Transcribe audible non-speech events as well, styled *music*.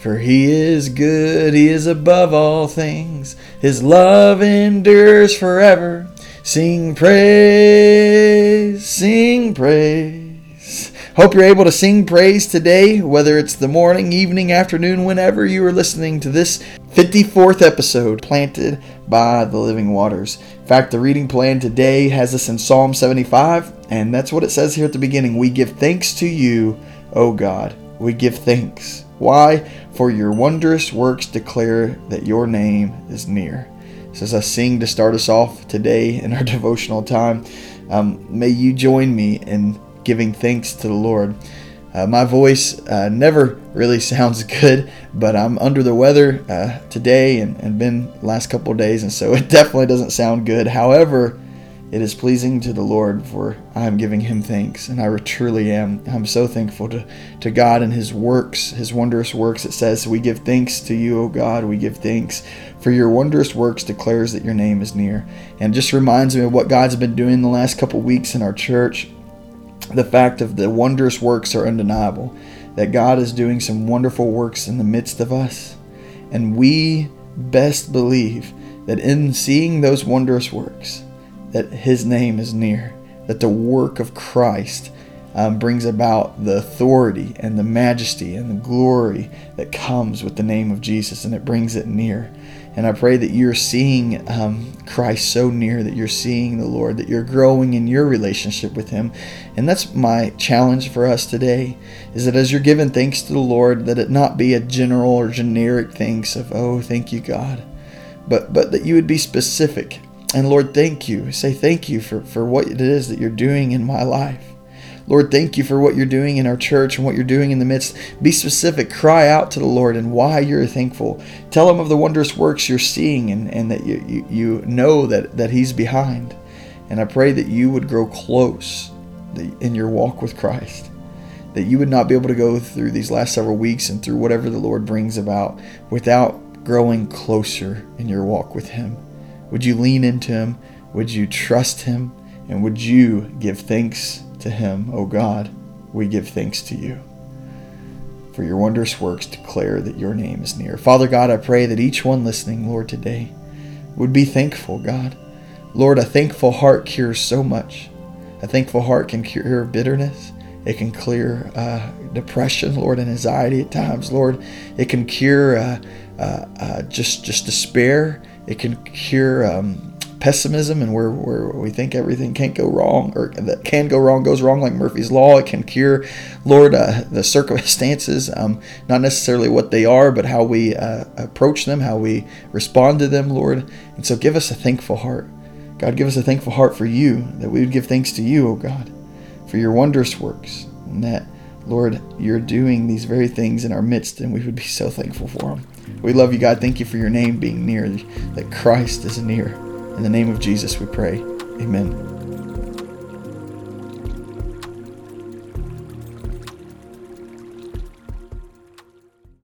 For he is good, he is above all things. His love endures forever. Sing praise, sing praise. Hope you're able to sing praise today, whether it's the morning, evening, afternoon, whenever you are listening to this 54th episode, Planted by the Living Waters. In fact, the reading plan today has us in Psalm 75, and that's what it says here at the beginning. We give thanks to you, O God. We give thanks. Why? For your wondrous works declare that your name is near. So as I sing to start us off today in our *laughs* devotional time, um, may you join me in giving thanks to the Lord. Uh, my voice uh, never really *laughs* sounds good, but I'm under the weather uh, today and, and been last couple days, and so *laughs* it definitely doesn't sound good. However, it is pleasing to the Lord, for I am giving him thanks, and I truly am. I'm so thankful to, to God and his works, his wondrous works. It says, We give thanks to you, O God, we give thanks, for your wondrous works declares that your name is near. And just reminds me of what God's been doing the last couple weeks in our church. The fact of the wondrous works are undeniable, that God is doing some wonderful works in the midst of us. And we best believe that in seeing those wondrous works, that his name is near, that the work of Christ um, brings about the authority and the majesty and the glory that comes with the name of Jesus, and it brings it near. And I pray that you're seeing um, Christ so near, that you're seeing the Lord, that you're growing in your relationship with Him. And that's my challenge for us today is that as you're giving thanks to the Lord, that it not be a general or generic thanks of, oh, thank you, God, but, but that you would be specific and Lord, thank you. Say thank you for, for what it is that you're doing in my life. Lord, thank you for what you're doing in our church and what you're doing in the midst. Be specific. Cry out to the Lord and why you're thankful. Tell him of the wondrous works you're seeing and, and that you, you, you know that, that he's behind. And I pray that you would grow close in your walk with Christ. That you would not be able to go through these last several weeks and through whatever the Lord brings about without growing closer in your walk with him. Would you lean into Him? Would you trust Him? And would you give thanks to Him, O God? We give thanks to you. For your wondrous works declare that your name is near. Father God, I pray that each one listening, Lord, today would be thankful, God. Lord, a thankful heart cures so much. A thankful heart can cure bitterness. It can clear uh, depression, Lord, and anxiety at times, Lord. It can cure uh, uh, uh just just despair. It can cure um, pessimism and where, where we think everything can't go wrong or that can go wrong goes wrong like Murphy's Law. It can cure, Lord, uh, the *laughs* circumstances, um, not necessarily what they are, but how we uh, approach them, how we respond to them, Lord. And so give us a thankful heart. God, give us a thankful heart for you, that we would give thanks to you, O God, for your wondrous works, and that, Lord, you're doing these very things in our midst, and we would be so thankful for them. We love you, God. Thank you for your name being near, that Christ is near. In the name of Jesus, we pray. Amen.